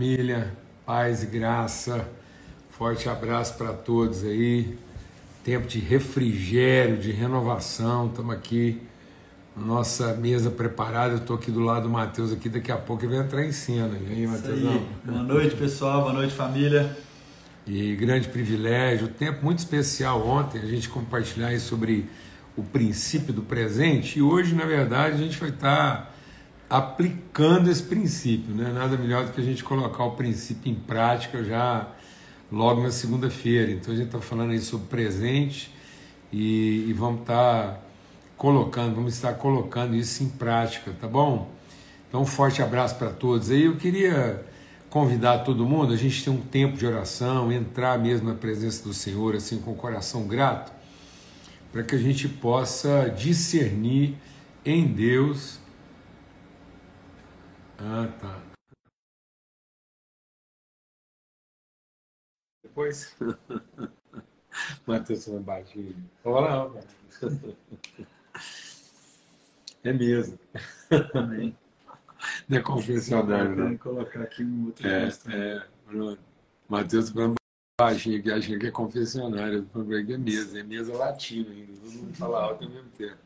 Família, paz e graça, forte abraço para todos aí. Tempo de refrigério, de renovação. Estamos aqui na nossa mesa preparada. Eu estou aqui do lado do Matheus aqui, daqui a pouco ele vai entrar em cena. E aí, Matheus? Boa noite, pessoal. Boa noite, família. E grande privilégio, tempo muito especial ontem, a gente compartilhar sobre o princípio do presente. E hoje, na verdade, a gente vai estar aplicando esse princípio, né? Nada melhor do que a gente colocar o princípio em prática já logo na segunda-feira. Então a gente está falando aí sobre presente e, e vamos estar tá colocando, vamos estar colocando isso em prática, tá bom? Então um forte abraço para todos. Aí eu queria convidar todo mundo, a gente tem um tempo de oração, entrar mesmo na presença do Senhor assim com o coração grato, para que a gente possa discernir em Deus ah, tá. Depois. Matheus vai baixinho. Olha lá, É mesmo. Amém. Não é confessionário, não. Vou colocar aqui um outro é, é, Matheus falando baixinho aqui, achando que é confessionário. É mesa, é mesa latina ainda. Todo mundo fala alto ao mesmo tempo.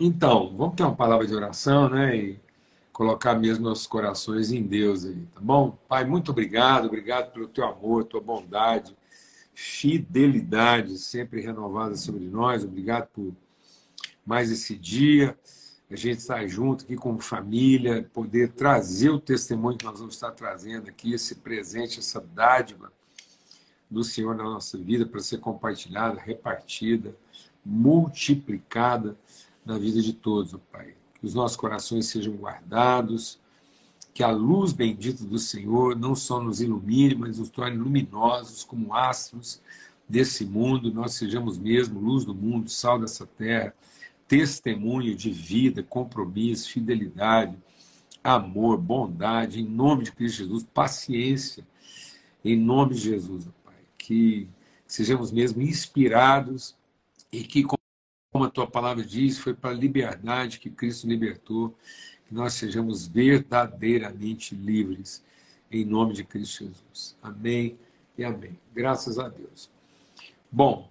Então, vamos ter uma palavra de oração, né? E colocar mesmo nossos corações em Deus aí, tá bom? Pai, muito obrigado, obrigado pelo teu amor, tua bondade, fidelidade sempre renovada sobre nós. Obrigado por mais esse dia. A gente estar junto aqui como família, poder trazer o testemunho que nós vamos estar trazendo aqui, esse presente, essa dádiva do Senhor na nossa vida para ser compartilhada, repartida, multiplicada na vida de todos, Pai que os nossos corações sejam guardados, que a luz bendita do Senhor não só nos ilumine, mas nos torne luminosos como astros desse mundo, nós sejamos mesmo luz do mundo, sal dessa terra, testemunho de vida, compromisso, fidelidade, amor, bondade, em nome de Cristo Jesus, paciência, em nome de Jesus, Pai, que sejamos mesmo inspirados e que como a tua palavra diz, foi para a liberdade que Cristo libertou, que nós sejamos verdadeiramente livres, em nome de Cristo Jesus. Amém e amém. Graças a Deus. Bom,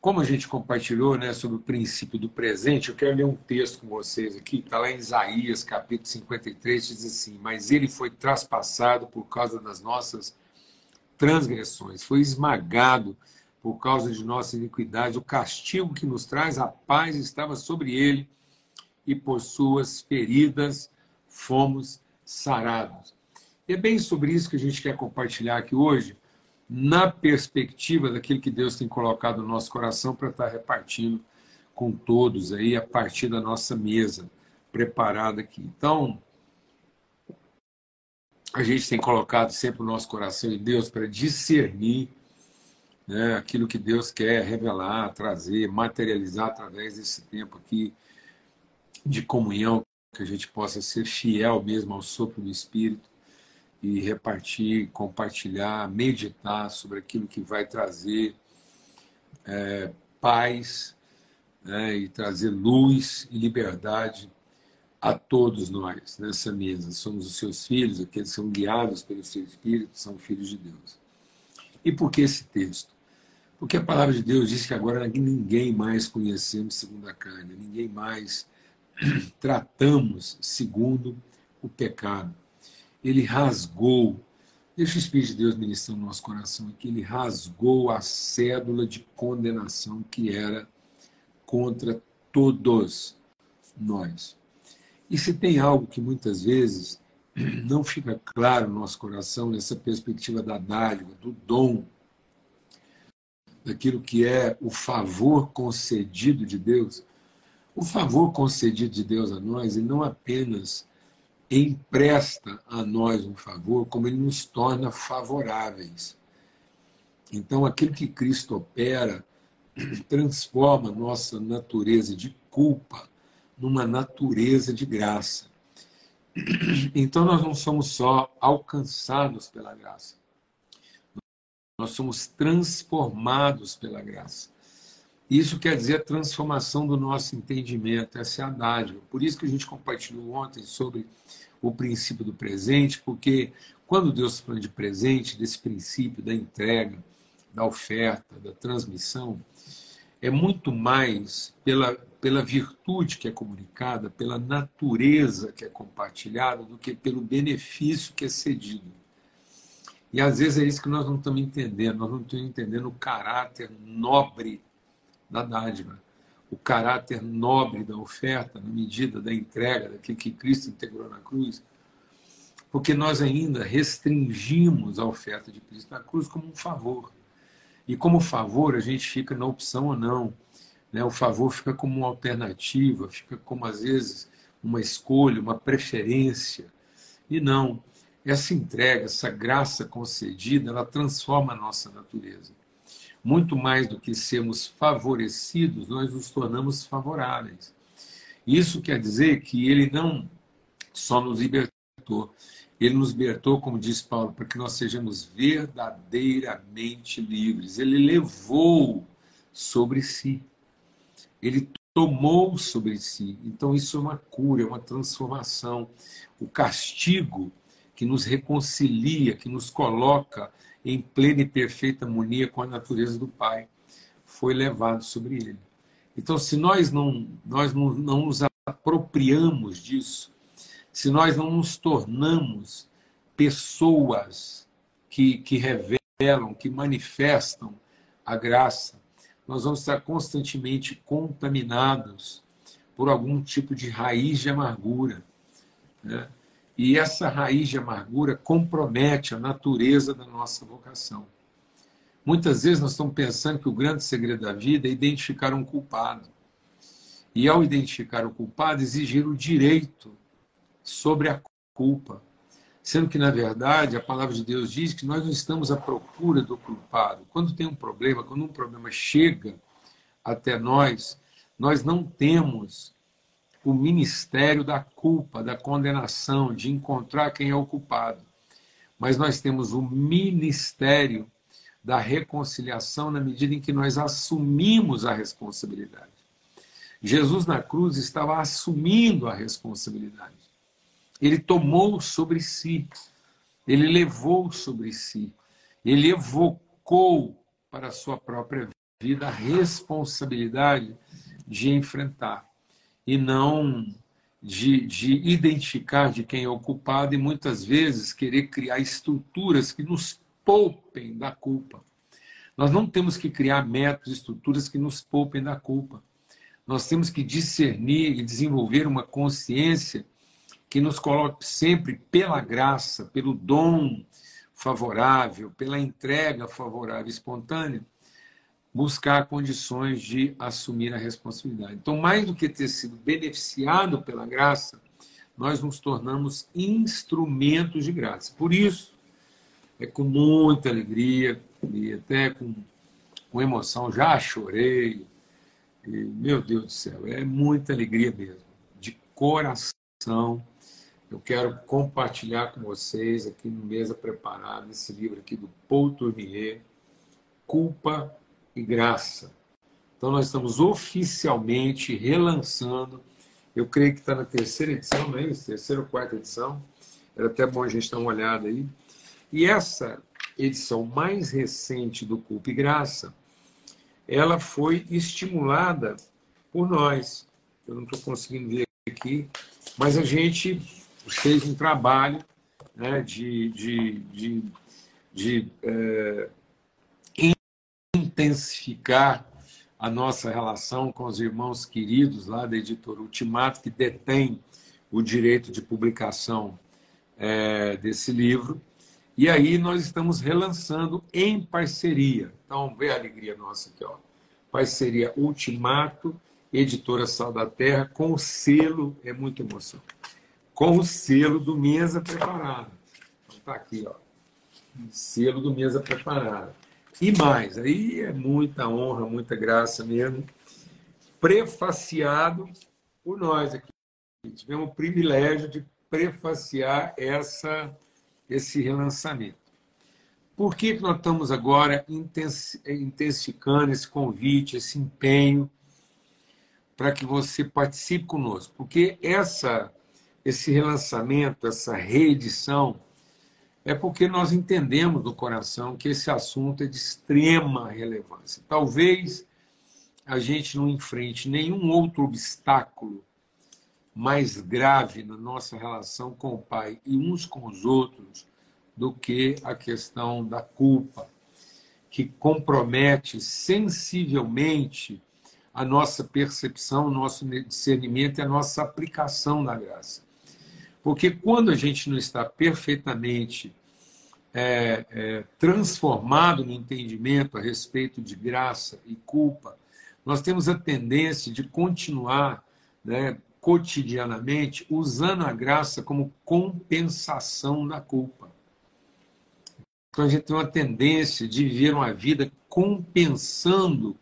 como a gente compartilhou né, sobre o princípio do presente, eu quero ler um texto com vocês aqui, está lá em Isaías, capítulo 53, diz assim: Mas ele foi traspassado por causa das nossas transgressões, foi esmagado por causa de nossas iniquidades, o castigo que nos traz a paz estava sobre ele, e por suas feridas fomos sarados. E é bem sobre isso que a gente quer compartilhar aqui hoje, na perspectiva daquilo que Deus tem colocado no nosso coração para estar repartindo com todos aí a partir da nossa mesa preparada aqui. Então, a gente tem colocado sempre o nosso coração em Deus para discernir né, aquilo que Deus quer revelar, trazer, materializar através desse tempo aqui de comunhão, que a gente possa ser fiel mesmo ao sopro do Espírito e repartir, compartilhar, meditar sobre aquilo que vai trazer é, paz né, e trazer luz e liberdade a todos nós nessa mesa. Somos os seus filhos, aqueles que são guiados pelo seu Espírito, são filhos de Deus. E por que esse texto? Porque a palavra de Deus diz que agora ninguém mais conhecemos segundo a carne, ninguém mais tratamos segundo o pecado. Ele rasgou, deixa o Espírito de Deus ministrar no nosso coração aqui, ele rasgou a cédula de condenação que era contra todos nós. E se tem algo que muitas vezes não fica claro no nosso coração, nessa perspectiva da dádiva, do dom daquilo que é o favor concedido de Deus, o favor concedido de Deus a nós, ele não apenas empresta a nós um favor, como ele nos torna favoráveis. Então, aquilo que Cristo opera transforma nossa natureza de culpa numa natureza de graça. Então, nós não somos só alcançados pela graça, nós somos transformados pela graça. Isso quer dizer a transformação do nosso entendimento, essa é a dádiva. Por isso que a gente compartilhou ontem sobre o princípio do presente, porque quando Deus fala de presente, desse princípio da entrega, da oferta, da transmissão, é muito mais pela, pela virtude que é comunicada, pela natureza que é compartilhada, do que pelo benefício que é cedido. E às vezes é isso que nós não estamos entendendo, nós não estamos entendendo o caráter nobre da dádiva, o caráter nobre da oferta, na medida da entrega, daquilo que Cristo integrou na cruz, porque nós ainda restringimos a oferta de Cristo na cruz como um favor. E como favor, a gente fica na opção ou não. Né? O favor fica como uma alternativa, fica como, às vezes, uma escolha, uma preferência. E não. Essa entrega, essa graça concedida, ela transforma a nossa natureza. Muito mais do que sermos favorecidos, nós nos tornamos favoráveis. Isso quer dizer que ele não só nos libertou, ele nos libertou, como diz Paulo, para que nós sejamos verdadeiramente livres. Ele levou sobre si. Ele tomou sobre si. Então, isso é uma cura, é uma transformação. O castigo que nos reconcilia, que nos coloca em plena e perfeita harmonia com a natureza do Pai, foi levado sobre ele. Então, se nós não, nós não, não nos apropriamos disso, se nós não nos tornamos pessoas que, que revelam, que manifestam a graça, nós vamos estar constantemente contaminados por algum tipo de raiz de amargura. Né? E essa raiz de amargura compromete a natureza da nossa vocação. Muitas vezes nós estamos pensando que o grande segredo da vida é identificar um culpado. E ao identificar o culpado, exigir o direito sobre a culpa. Sendo que, na verdade, a palavra de Deus diz que nós não estamos à procura do culpado. Quando tem um problema, quando um problema chega até nós, nós não temos o ministério da culpa, da condenação, de encontrar quem é o culpado. Mas nós temos o ministério da reconciliação na medida em que nós assumimos a responsabilidade. Jesus na cruz estava assumindo a responsabilidade. Ele tomou sobre si, ele levou sobre si, ele evocou para a sua própria vida a responsabilidade de enfrentar e não de, de identificar de quem é o culpado e muitas vezes querer criar estruturas que nos poupem da culpa. Nós não temos que criar métodos, estruturas que nos poupem da culpa. Nós temos que discernir e desenvolver uma consciência que nos coloque sempre pela graça, pelo dom favorável, pela entrega favorável, espontânea, buscar condições de assumir a responsabilidade. Então, mais do que ter sido beneficiado pela graça, nós nos tornamos instrumentos de graça. Por isso, é com muita alegria e até com, com emoção, já chorei. E, meu Deus do céu, é muita alegria mesmo, de coração eu quero compartilhar com vocês aqui no Mesa Preparada esse livro aqui do Paul Tournier, Culpa e Graça. Então nós estamos oficialmente relançando, eu creio que está na terceira edição, não é isso? Terceira ou quarta edição. Era até bom a gente dar uma olhada aí. E essa edição mais recente do Culpa e Graça, ela foi estimulada por nós. Eu não estou conseguindo ver aqui, mas a gente fez um trabalho né, de, de, de, de é, intensificar a nossa relação com os irmãos queridos lá da editora Ultimato, que detém o direito de publicação é, desse livro. E aí nós estamos relançando em parceria. Então, vê a alegria nossa aqui, ó. Parceria Ultimato, editora Sal da Terra, com o selo, é muita emoção com o selo do Mesa Preparada. Então tá aqui, ó. Selo do Mesa Preparada. E mais, aí é muita honra, muita graça mesmo. Prefaciado por nós aqui. Tivemos o privilégio de prefaciar essa, esse relançamento. Por que, que nós estamos agora intensificando esse convite, esse empenho para que você participe conosco? Porque essa esse relançamento, essa reedição, é porque nós entendemos no coração que esse assunto é de extrema relevância. Talvez a gente não enfrente nenhum outro obstáculo mais grave na nossa relação com o Pai e uns com os outros do que a questão da culpa, que compromete sensivelmente a nossa percepção, o nosso discernimento e a nossa aplicação da graça. Porque quando a gente não está perfeitamente é, é, transformado no entendimento a respeito de graça e culpa, nós temos a tendência de continuar né, cotidianamente usando a graça como compensação da culpa. Então a gente tem uma tendência de viver uma vida compensando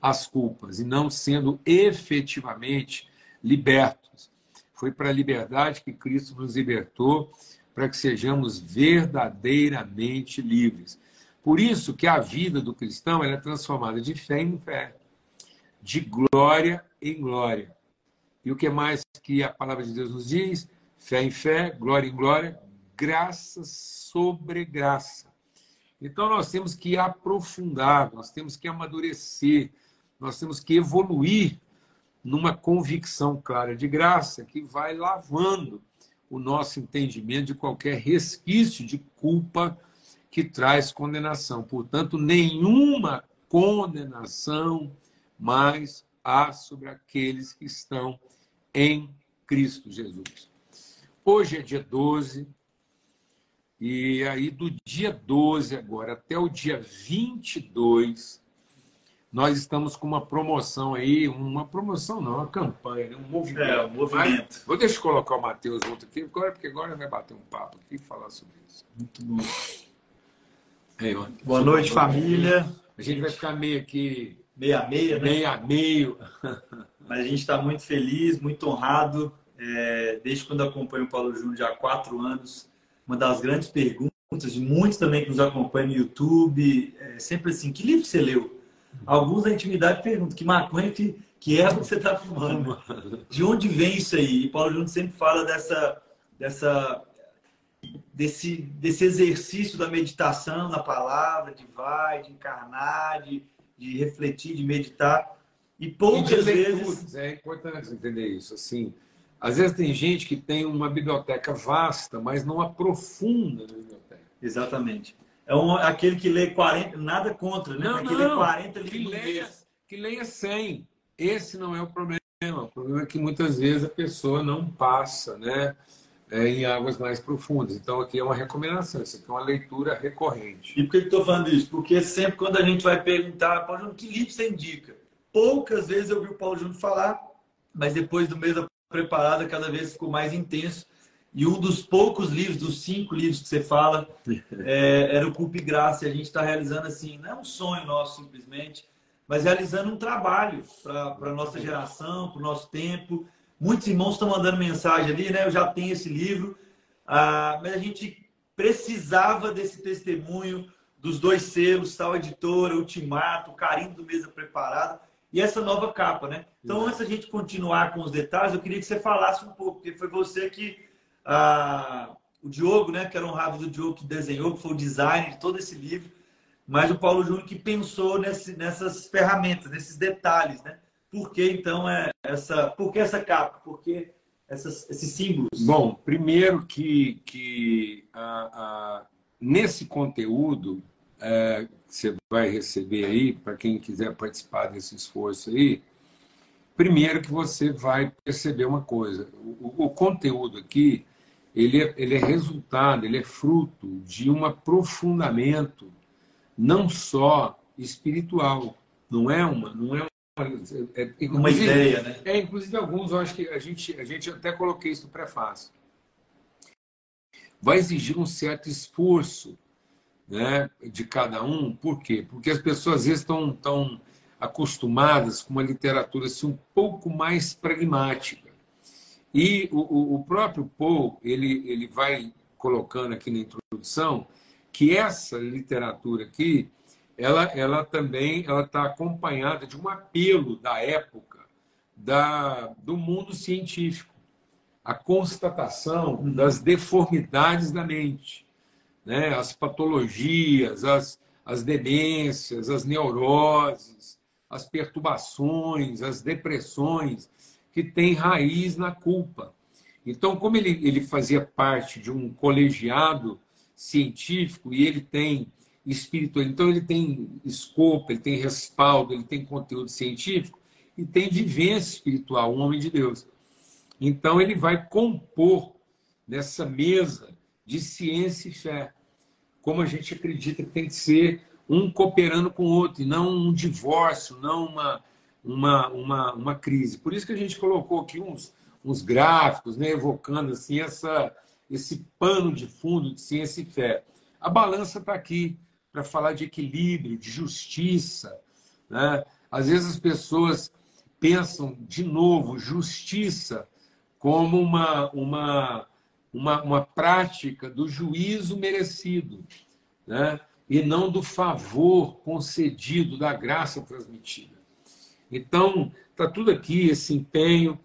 as culpas e não sendo efetivamente libertos. Foi para a liberdade que Cristo nos libertou, para que sejamos verdadeiramente livres. Por isso que a vida do cristão é transformada de fé em fé, de glória em glória. E o que mais que a palavra de Deus nos diz? Fé em fé, glória em glória, graça sobre graça. Então, nós temos que aprofundar, nós temos que amadurecer, nós temos que evoluir numa convicção clara de graça que vai lavando o nosso entendimento de qualquer resquício de culpa que traz condenação. Portanto, nenhuma condenação mais há sobre aqueles que estão em Cristo Jesus. Hoje é dia 12, e aí, do dia 12 agora até o dia 22, nós estamos com uma promoção aí, uma promoção não, uma campanha, né? um movimento. É, um movimento. Mas, vou deixar eu colocar o Matheus junto aqui, agora, porque agora vai bater um papo aqui e falar sobre isso. Muito bom. É, Boa noite, família. A gente vai ficar meio aqui. Meio a meio, né? Meio a meio. Mas a gente está muito feliz, muito honrado. É, desde quando acompanho o Paulo Júnior já há quatro anos uma das grandes perguntas de muitos também que nos acompanham no YouTube, é sempre assim, que livro você leu? Alguns da intimidade perguntam, que maconha que, que é que você está fumando? De onde vem isso aí? E Paulo Júnior sempre fala dessa, dessa, desse, desse exercício da meditação na palavra, de vai, de encarnar, de, de refletir, de meditar. E poucas e vezes... É importante entender isso, assim... Às vezes tem gente que tem uma biblioteca vasta, mas não aprofunda na biblioteca. Exatamente. É um, aquele que lê 40, nada contra, né? Não, aquele não, lê 40 livros. Que leia, que leia 100. Esse não é o problema. O problema é que muitas vezes a pessoa não passa, né? É, em águas mais profundas. Então, aqui é uma recomendação, isso aqui é uma leitura recorrente. E por que eu estou falando isso? Porque sempre quando a gente vai perguntar, Paulo Júnior, que livro você indica? Poucas vezes eu vi o Paulo Júnior falar, mas depois do mês da preparada cada vez ficou mais intenso. E um dos poucos livros, dos cinco livros que você fala, é, era o Culpa e Graça. E a gente está realizando assim, não é um sonho nosso simplesmente, mas realizando um trabalho para a nossa geração, para o nosso tempo. Muitos irmãos estão mandando mensagem ali, né? Eu já tenho esse livro, ah, mas a gente precisava desse testemunho dos dois selos, Sal Editora, Ultimato, Carinho do Mesa Preparada e essa nova capa, né? Então, antes da gente continuar com os detalhes, eu queria que você falasse um pouco, porque foi você que ah, o Diogo, né, que era honrado do Diogo que desenhou, que foi o designer de todo esse livro, mas o Paulo Júnior que pensou nesse, nessas ferramentas, nesses detalhes, né? Por que então é essa, por que essa capa? Por que essas, esses símbolos? Bom, primeiro que, que ah, ah, nesse conteúdo é, que você vai receber aí, para quem quiser participar desse esforço aí, primeiro que você vai perceber uma coisa, o, o conteúdo aqui, ele é, ele é resultado, ele é fruto de um aprofundamento não só espiritual, não é uma, não é uma, é, é, uma ideia, né? É, inclusive alguns, eu acho que a gente, a gente até coloquei isso no prefácio. Vai exigir um certo esforço né, de cada um. Por quê? Porque as pessoas às vezes estão tão acostumadas com uma literatura assim, um pouco mais pragmática. E o, o próprio Paul, ele, ele vai colocando aqui na introdução que essa literatura aqui, ela, ela também ela está acompanhada de um apelo da época da, do mundo científico. a constatação das deformidades da mente, né? as patologias, as, as demências, as neuroses, as perturbações, as depressões que têm raiz na culpa. Então, como ele, ele fazia parte de um colegiado científico e ele tem espírito, então ele tem escopo, ele tem respaldo, ele tem conteúdo científico e tem vivência espiritual, um homem de Deus. Então ele vai compor nessa mesa de ciência e fé, como a gente acredita que tem que ser um cooperando com o outro, e não um divórcio, não uma, uma, uma, uma crise. Por isso que a gente colocou aqui uns, uns gráficos, né, evocando assim essa, esse pano de fundo de ciência e fé. A balança está aqui para falar de equilíbrio, de justiça. Né? Às vezes as pessoas pensam, de novo, justiça como uma, uma, uma, uma prática do juízo merecido, né? e não do favor concedido, da graça transmitida. Então, está tudo aqui, esse empenho,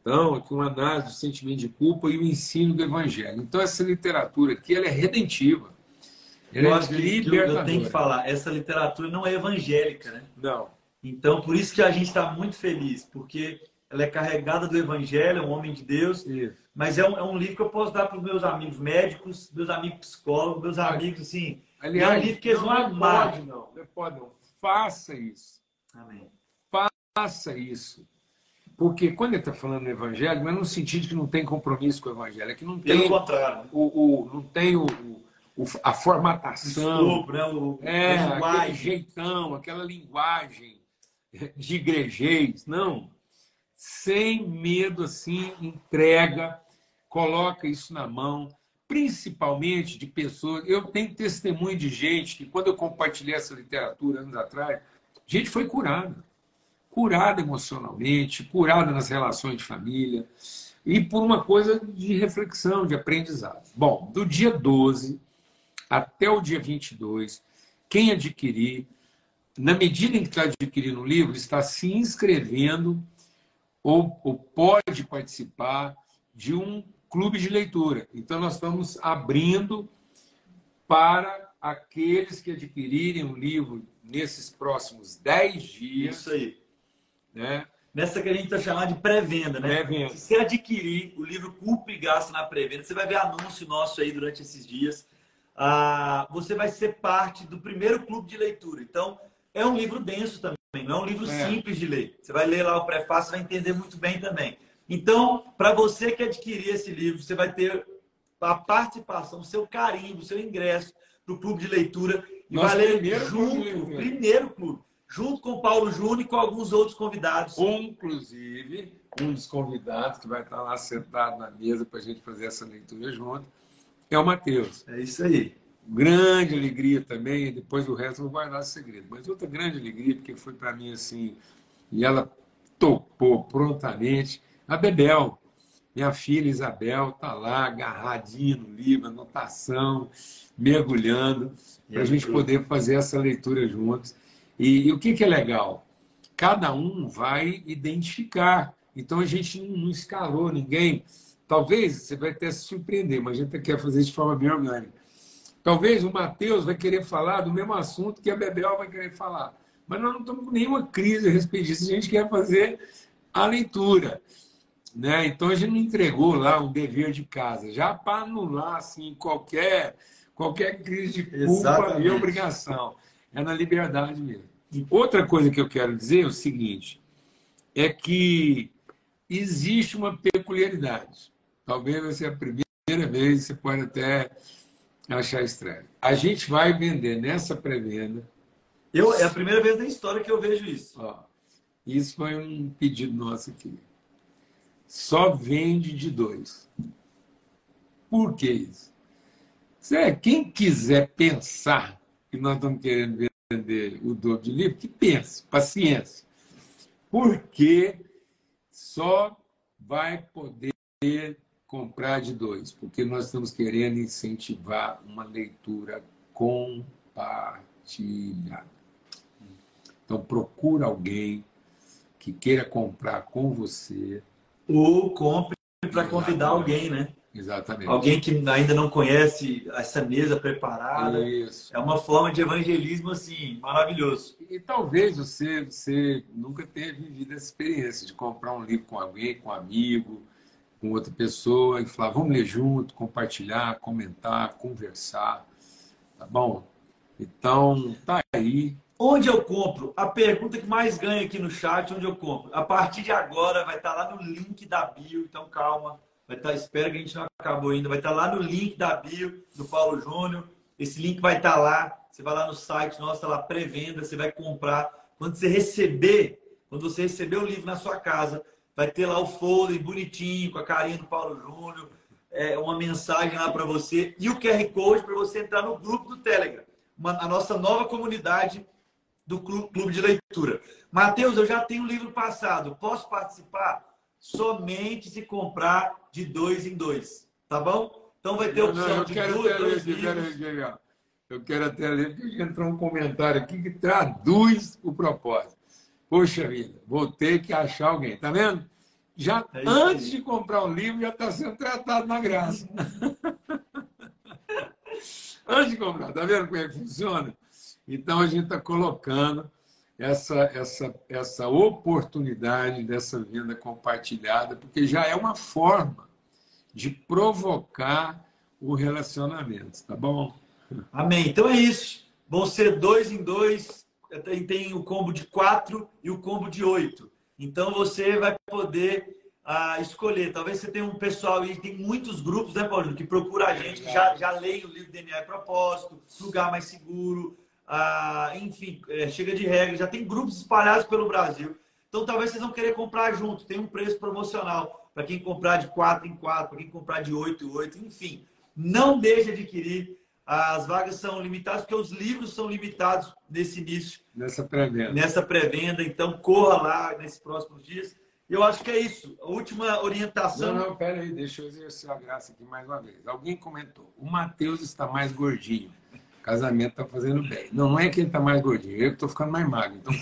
então, aqui uma análise do sentimento de culpa e o ensino do evangelho. Então, essa literatura aqui ela é redentiva. Eu acho que eu tenho que falar, essa literatura não é evangélica, né? Não. Então, por isso que a gente está muito feliz, porque ela é carregada do evangelho, é um homem de Deus, isso. mas é um, é um, livro que eu posso dar para os meus amigos médicos, meus amigos psicólogos, meus amigos, assim, Aliás, é um livro que eles vão amar. Pode não, não pode não. Faça isso. Amém. Faça isso. Porque quando ele está falando do evangelho, não é no sentido que não tem compromisso com o evangelho, é que não tem. Pelo contrário. O, o, não tem o, o, a formatação. né? o, é, aquele jeitão, aquela linguagem de igrejês. Não. Sem medo, assim, entrega, coloca isso na mão, principalmente de pessoas. Eu tenho testemunho de gente que, quando eu compartilhei essa literatura anos atrás, gente foi curada. Curada emocionalmente, curada nas relações de família, e por uma coisa de reflexão, de aprendizado. Bom, do dia 12 até o dia 22, quem adquirir, na medida em que está adquirindo o livro, está se inscrevendo ou, ou pode participar de um clube de leitura. Então, nós estamos abrindo para aqueles que adquirirem o livro nesses próximos 10 dias. Isso aí. Né? Nessa que a gente está chamando de pré-venda, né? Pré-venda. Se você adquirir o livro Culpa e Gasto na pré-venda, você vai ver anúncio nosso aí durante esses dias ah, você vai ser parte do primeiro clube de leitura. Então, é um livro denso também, não é um livro é. simples de ler. Você vai ler lá o prefácio, vai entender muito bem também. Então, para você que adquirir esse livro, você vai ter a participação, o seu carinho, o seu ingresso para o clube de leitura e Nosso vai ler junto, clube primeiro clube, junto com o Paulo Júnior e com alguns outros convidados. Inclusive, um dos convidados que vai estar lá sentado na mesa para a gente fazer essa leitura junto é o Mateus. É isso aí. Grande alegria também, depois o resto eu vou guardar esse segredo. Mas outra grande alegria, porque foi para mim assim, e ela topou prontamente, a Bebel. Minha filha Isabel está lá, agarradinha no livro, anotação, mergulhando, para a gente poder fazer essa leitura juntos. E, e o que, que é legal? Cada um vai identificar. Então a gente não escalou ninguém Talvez você vai até se surpreender, mas a gente quer fazer de forma bem orgânica. Talvez o Matheus vai querer falar do mesmo assunto que a Bebel vai querer falar. Mas nós não estamos com nenhuma crise a respeito disso. A gente quer fazer a leitura. Né? Então a gente não entregou lá um dever de casa, já para anular assim, qualquer, qualquer crise de culpa Exatamente. e obrigação. É na liberdade mesmo. Outra coisa que eu quero dizer é o seguinte: é que existe uma peculiaridade. Talvez vai ser a primeira vez, você pode até achar estranho. A gente vai vender nessa pré-venda. Eu, é a primeira vez na história que eu vejo isso. Ó, isso foi um pedido nosso aqui. Só vende de dois. Por que isso? Zé, quem quiser pensar que nós estamos querendo vender o dobro de livro, que pense, paciência. Porque só vai poder comprar de dois, porque nós estamos querendo incentivar uma leitura compartilhada. Então, procura alguém que queira comprar com você. Ou compre para convidar alguém, né? Exatamente. Alguém que ainda não conhece essa mesa preparada. Isso. É uma forma de evangelismo, assim, maravilhoso. E, talvez você, você nunca tenha vivido essa experiência de comprar um livro com alguém, com um amigo, com outra pessoa, e falar, vamos ler junto, compartilhar, comentar, conversar. Tá bom? Então, tá aí. Onde eu compro? A pergunta que mais ganha aqui no chat, onde eu compro? A partir de agora vai estar lá no link da bio, então calma. Vai estar, espera que a gente não acabou ainda. Vai estar lá no link da bio do Paulo Júnior. Esse link vai estar lá. Você vai lá no site nosso, está lá pré-venda, você vai comprar. Quando você receber, quando você receber o livro na sua casa, vai ter lá o folder bonitinho, com a carinha do Paulo Júnior, é, uma mensagem lá para você e o QR Code para você entrar no grupo do Telegram, uma, a nossa nova comunidade do clube de leitura. Mateus, eu já tenho o livro passado, posso participar? Somente se comprar de dois em dois, tá bom? Então vai ter opção não, de dois, dois livros. Quero, eu quero até ler, porque entrou um comentário aqui que traduz o propósito. Poxa vida, vou ter que achar alguém, tá vendo? Já é antes de comprar o livro, já está sendo tratado na graça. antes de comprar, tá vendo como é que funciona? Então, a gente está colocando essa, essa, essa oportunidade dessa venda compartilhada, porque já é uma forma de provocar o relacionamento, tá bom? Amém. Então é isso. Vão ser dois em dois. Tem o combo de quatro e o combo de oito. Então você vai poder ah, escolher. Talvez você tenha um pessoal e tem muitos grupos, né, Paulinho, que procura a gente, que já, já leem o livro DNA e Propósito, Lugar Mais Seguro, ah, enfim, é, chega de regra, já tem grupos espalhados pelo Brasil. Então, talvez vocês vão querer comprar junto, tem um preço promocional para quem comprar de 4 em 4, para quem comprar de 8 em 8, enfim. Não deixe de adquirir. As vagas são limitadas, porque os livros são limitados nesse início. Nessa pré-venda. Nessa pré-venda. Então, corra lá nesses próximos dias. Eu acho que é isso. A última orientação. Não, não, pera aí, deixa eu exercer a graça aqui mais uma vez. Alguém comentou: o Matheus está mais gordinho casamento está fazendo bem. Não, não é que ele está mais gordinho, eu que estou ficando mais magro. Então,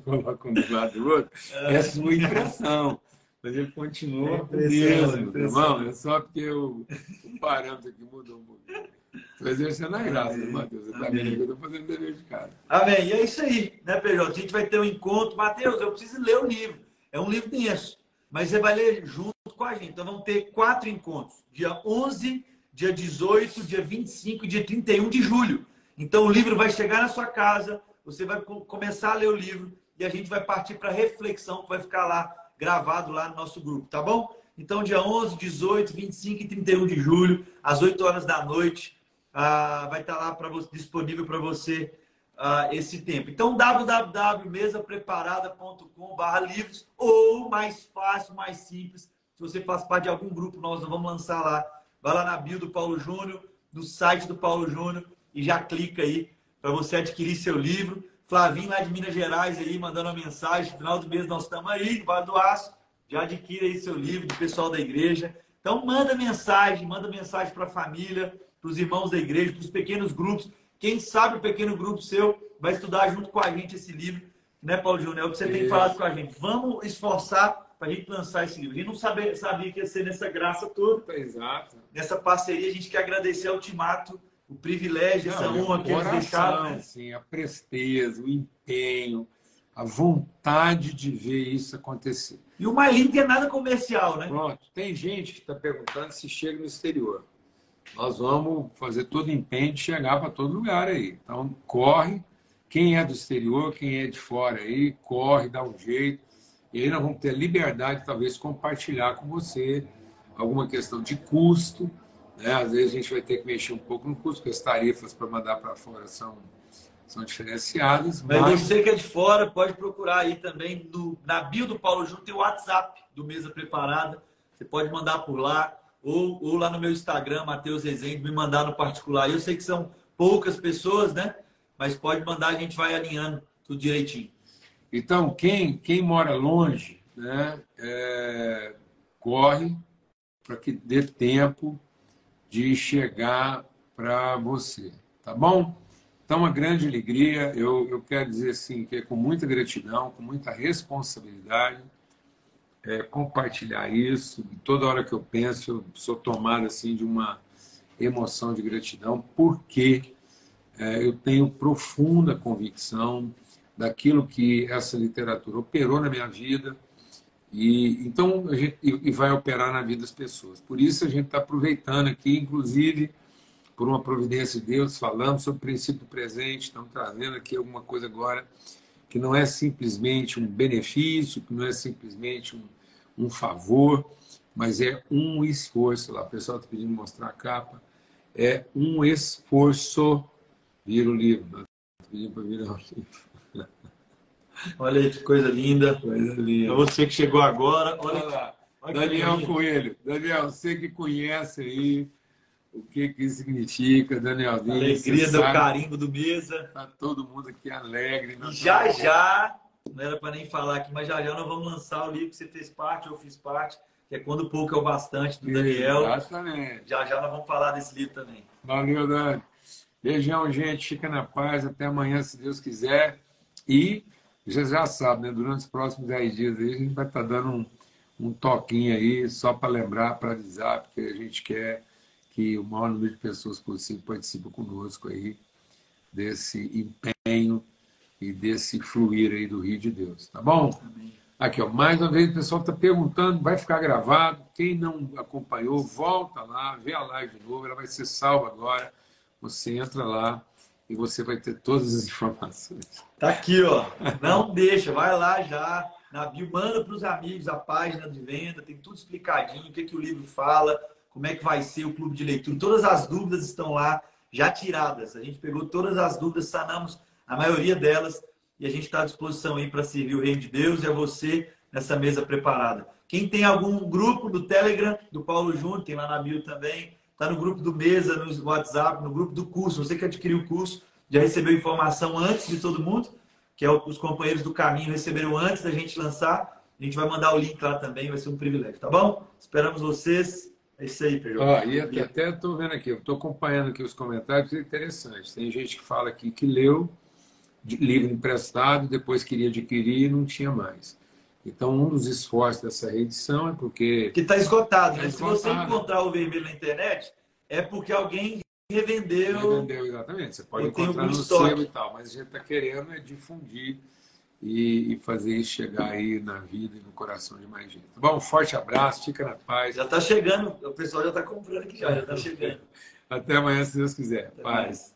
coloca um do lado do outro, é a sua impressão. Mas ele continua é mesmo, irmão. É só porque o, o parâmetro aqui mudou um pouquinho. Estou exercendo a graça, né, Matheus? Você está vendo que eu estou fazendo dever de casa. Amém. E é isso aí, né, PJ? A gente vai ter um encontro. Matheus, eu preciso ler o livro. É um livro denso, mas você vai ler junto com a gente. Então, vamos ter quatro encontros. Dia 11 dia 18, dia 25 e dia 31 de julho. Então o livro vai chegar na sua casa, você vai começar a ler o livro e a gente vai partir para reflexão que vai ficar lá gravado lá no nosso grupo, tá bom? Então dia 11, 18, 25 e 31 de julho, às 8 horas da noite, ah, vai estar lá você, disponível para você esse tempo. Então www.mesapreparada.com/livros ou mais fácil, mais simples, se você faz parte de algum grupo, nós vamos lançar lá vai lá na bio do Paulo Júnior, no site do Paulo Júnior e já clica aí para você adquirir seu livro. Flavinho lá de Minas Gerais aí mandando uma mensagem. Final do mês nós estamos aí, no Vale do Aço. Já adquira aí seu livro do pessoal da igreja. Então manda mensagem, manda mensagem para a família, para os irmãos da igreja, para os pequenos grupos. Quem sabe o pequeno grupo seu vai estudar junto com a gente esse livro, né, Paulo Júnior? É o que você Isso. tem falado com a gente. Vamos esforçar para a gente lançar esse livro. A gente não sabia, sabia que ia ser nessa graça toda. Exato. Nessa parceria, a gente quer agradecer ao Ultimato o privilégio, não, essa honra que eles deixaram. Né? Assim, a presteza, o empenho, a vontade de ver isso acontecer. E o mais lindo é nada comercial, né? Pronto. Tem gente que está perguntando se chega no exterior. Nós vamos fazer todo o empenho de chegar para todo lugar aí. Então, corre. Quem é do exterior, quem é de fora aí, corre, dá um jeito e aí nós vamos ter a liberdade, talvez, de compartilhar com você alguma questão de custo. Né? Às vezes a gente vai ter que mexer um pouco no custo, porque as tarifas para mandar para fora são, são diferenciadas. Mas... mas você que é de fora, pode procurar aí também no, na bio do Paulo Júnior, tem o WhatsApp do Mesa Preparada. Você pode mandar por lá, ou, ou lá no meu Instagram, Matheus Rezende, me mandar no particular. Eu sei que são poucas pessoas, né? Mas pode mandar, a gente vai alinhando tudo direitinho. Então, quem, quem mora longe, né, é, corre para que dê tempo de chegar para você, tá bom? Então, uma grande alegria, eu, eu quero dizer assim, que é com muita gratidão, com muita responsabilidade, é, compartilhar isso. Toda hora que eu penso, eu sou tomado assim de uma emoção de gratidão, porque é, eu tenho profunda convicção daquilo que essa literatura operou na minha vida e então gente e vai operar na vida das pessoas. Por isso a gente está aproveitando aqui, inclusive por uma providência de Deus, falamos sobre o princípio presente, estamos trazendo aqui alguma coisa agora que não é simplesmente um benefício, que não é simplesmente um, um favor, mas é um esforço. Lá, o pessoal está pedindo mostrar a capa. É um esforço. Vira o livro. Está pedindo para virar o livro. Olha aí que coisa linda. Coisa linda. Para você que chegou agora, olha, olha lá. Olha Daniel Coelho. Daniel, você que conhece aí o que, que significa, Danielzinho. Alegria do carimbo do mesa. Tá todo mundo aqui alegre. E já já, não era para nem falar aqui, mas já já nós vamos lançar o livro que você fez parte, eu fiz parte, que é Quando Pouco é o Bastante, do Daniel. Exatamente. Já já nós vamos falar desse livro também. Valeu, Dani. Beijão, gente. Fica na paz. Até amanhã, se Deus quiser. E já já sabe, né? Durante os próximos 10 dias aí, a gente vai estar tá dando um, um toquinho aí, só para lembrar, para avisar, porque a gente quer que o maior número de pessoas possível participem conosco aí desse empenho e desse fluir aí do Rio de Deus, tá bom? Aqui, ó, mais uma vez o pessoal está perguntando, vai ficar gravado. Quem não acompanhou, volta lá, vê a live de novo, ela vai ser salva agora. Você entra lá e você vai ter todas as informações. Tá aqui, ó. Não deixa, vai lá já na bio, manda para os amigos a página de venda, tem tudo explicadinho, o que, que o livro fala, como é que vai ser o clube de leitura. Todas as dúvidas estão lá já tiradas. A gente pegou todas as dúvidas, sanamos a maioria delas e a gente está à disposição aí para servir o reino de Deus e a você nessa mesa preparada. Quem tem algum grupo do Telegram, do Paulo Júnior, tem lá na bio também, está no grupo do Mesa, no WhatsApp, no grupo do curso. Você que adquiriu o curso, já recebeu informação antes de todo mundo, que é os companheiros do caminho receberam antes da gente lançar. A gente vai mandar o link lá também, vai ser um privilégio, tá bom? Esperamos vocês. É isso aí, Pedro. Ó, e até, até estou vendo aqui, estou acompanhando aqui os comentários, é interessante. Tem gente que fala aqui que leu livro emprestado, depois queria adquirir e não tinha mais. Então, um dos esforços dessa reedição é porque. Que está esgotado, né? Tá Se você encontrar o vermelho na internet, é porque alguém revendeu. Revendeu, exatamente. Você pode encontrar no estoque. sebo e tal, mas a gente está querendo é difundir e, fazer isso chegar aí na vida e no coração de mais gente. Bom, um forte abraço, fica na paz. Já está chegando, o pessoal já está comprando aqui já, já está chegando. Até amanhã, se Deus quiser. Até paz. Mais.